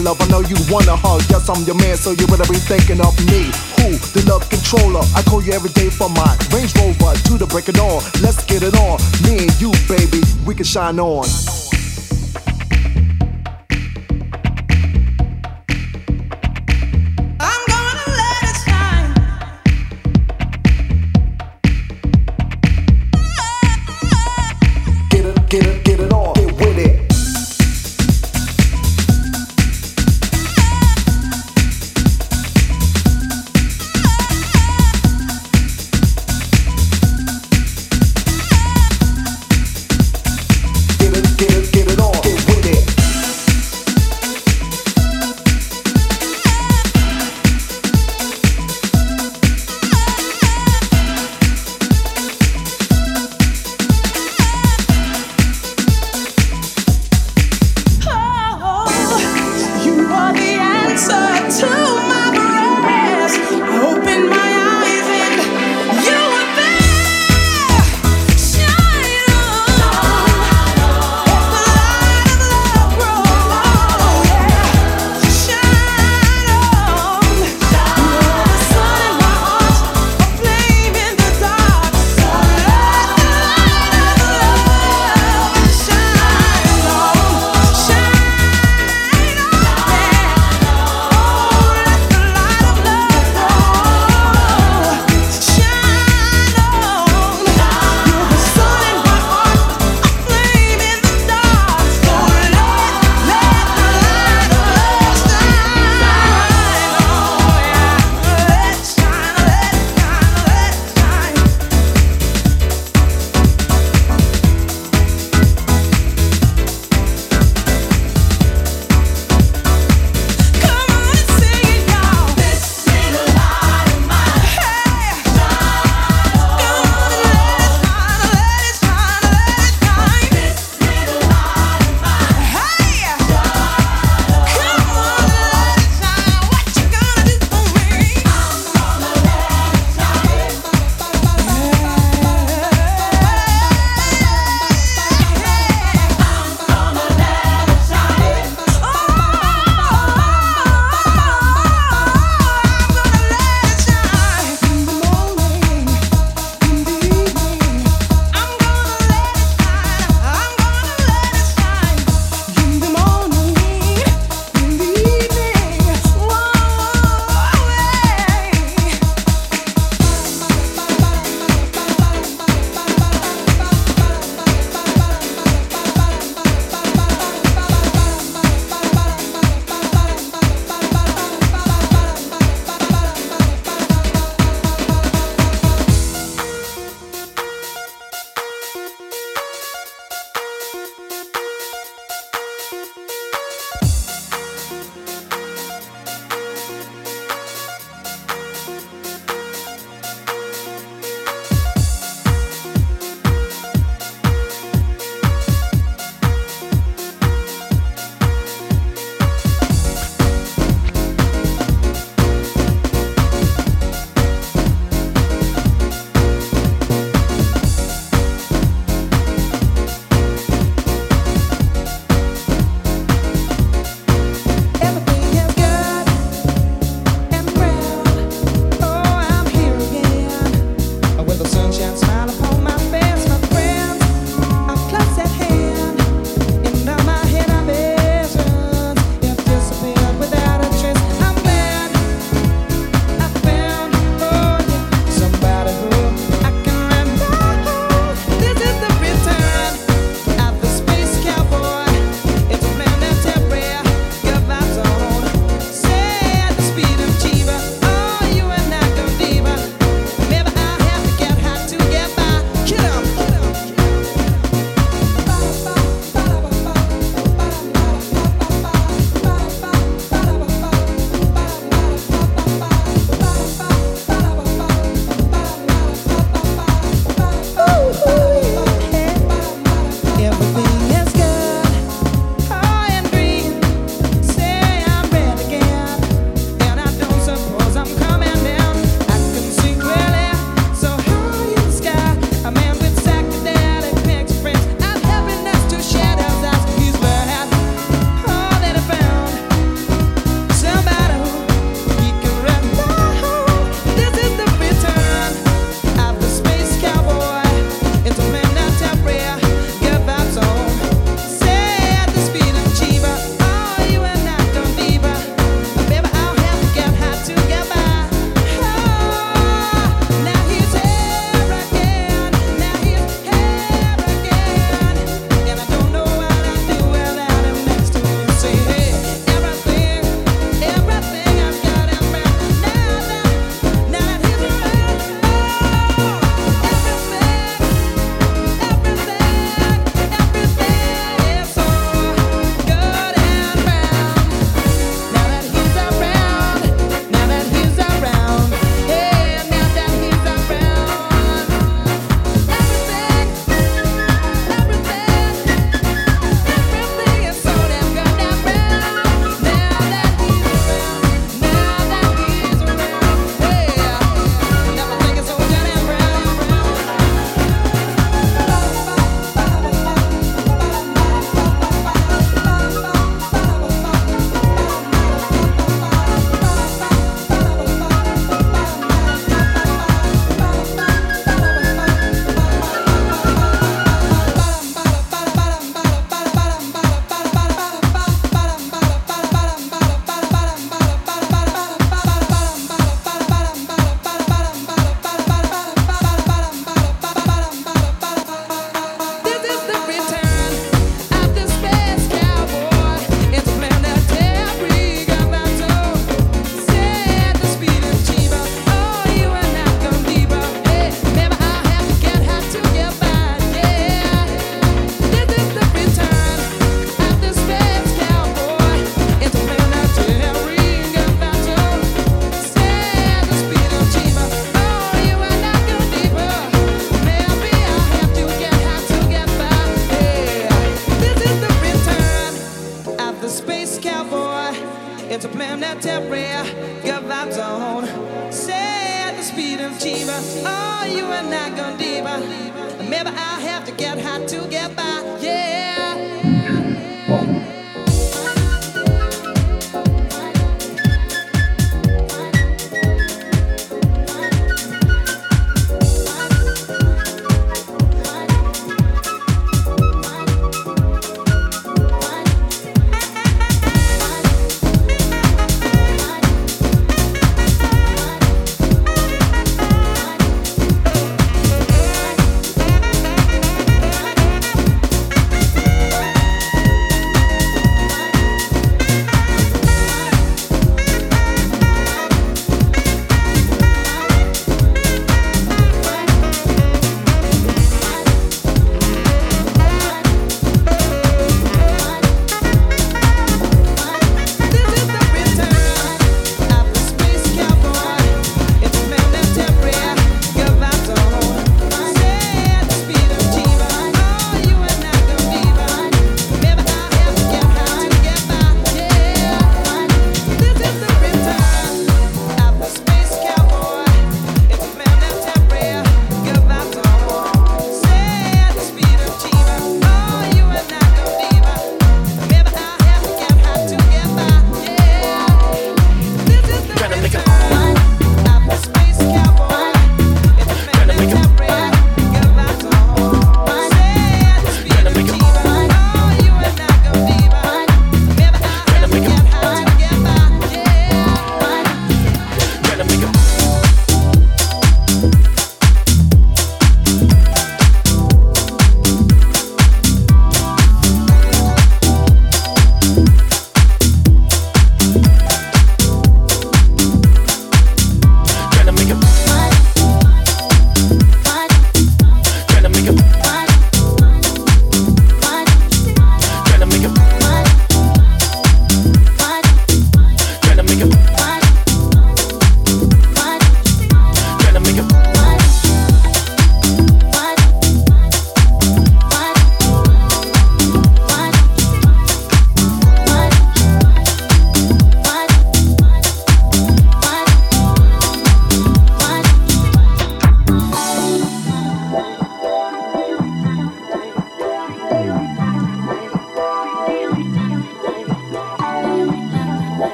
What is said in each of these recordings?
love. I know you wanna hug. Yes, I'm your man, so you better be thinking of me. Who? The love controller. I call you every day for my Range Rover to the break of dawn. Let's get it on. Me and you, baby, we can shine on.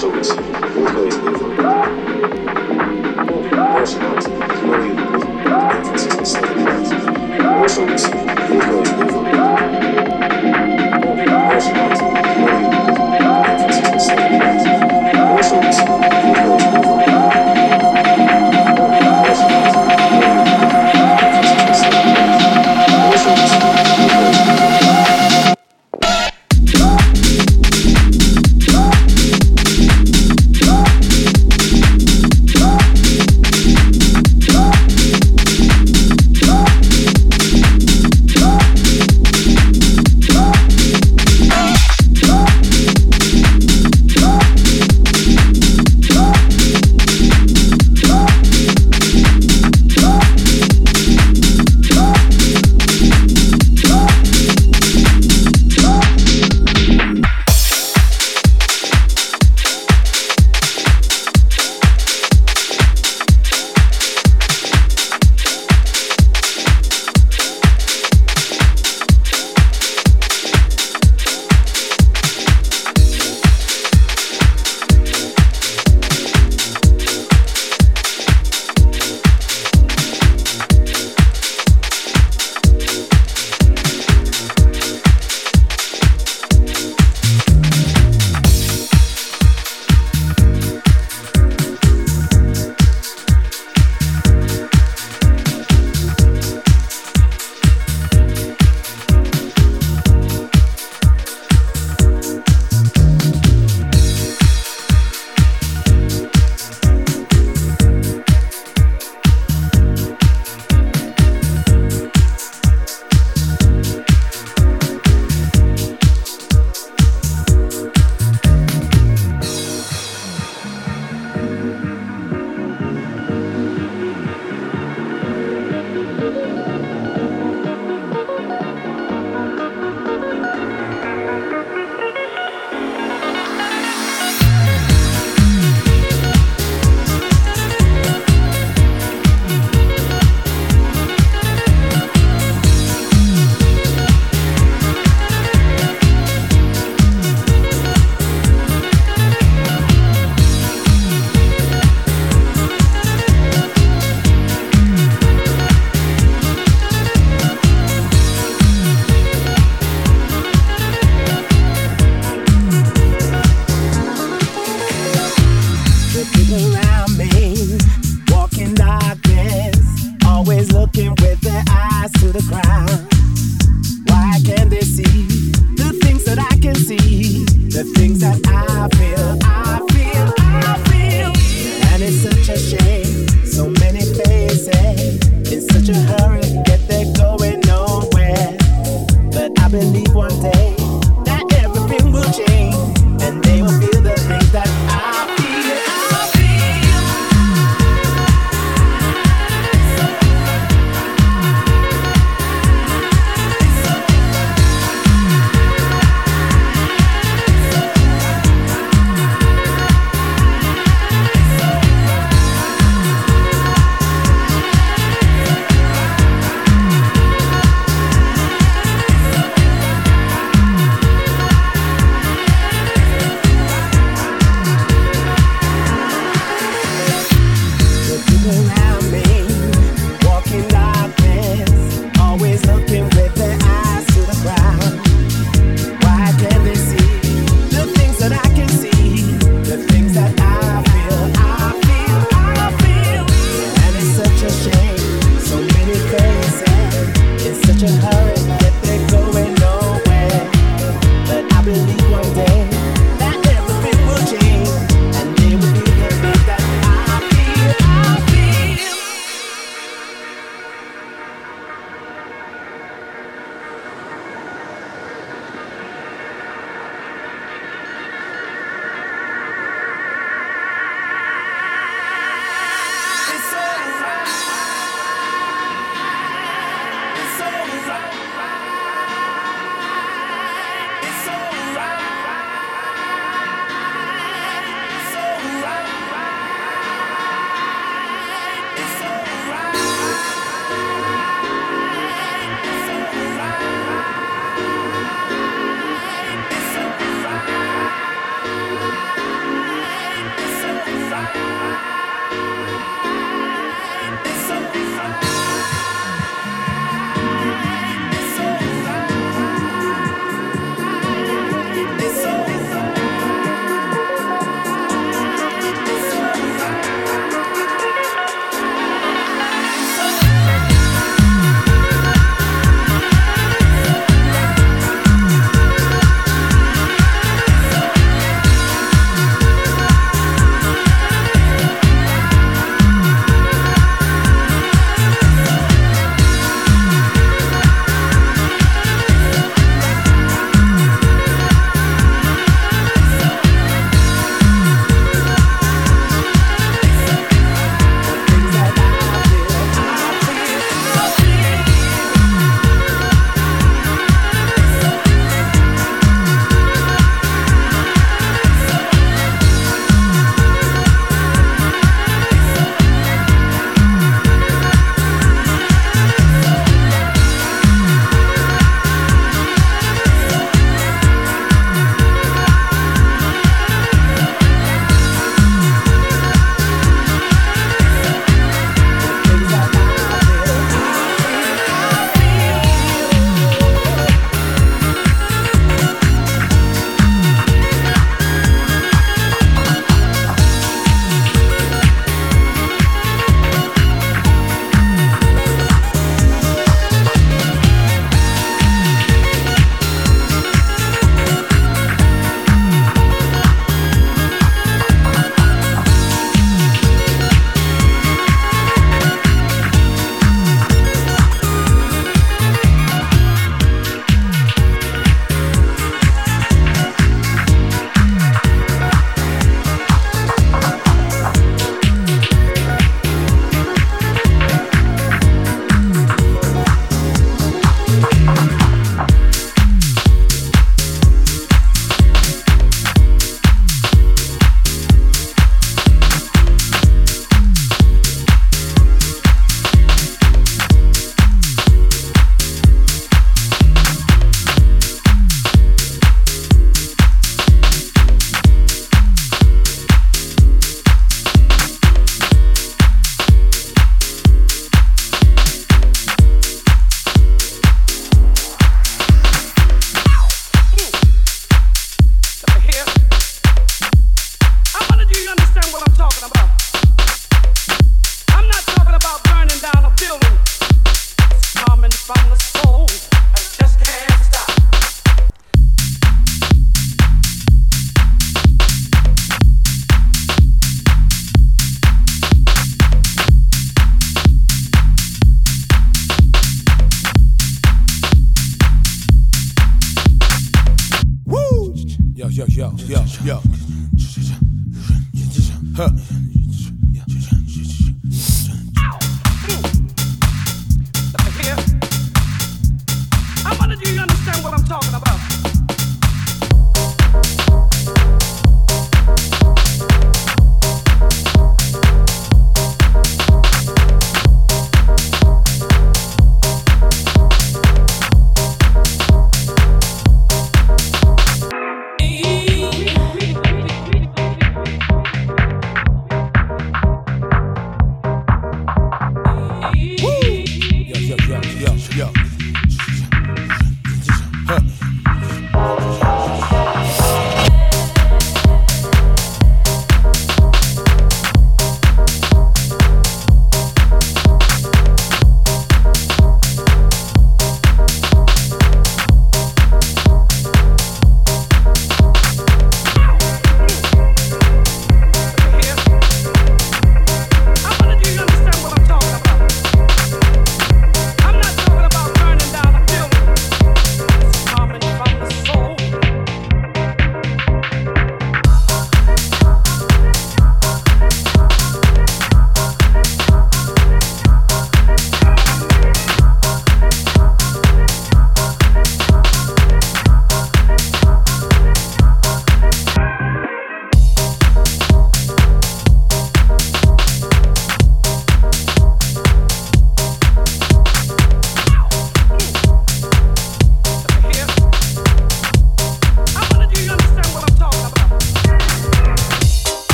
It's alright.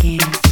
again.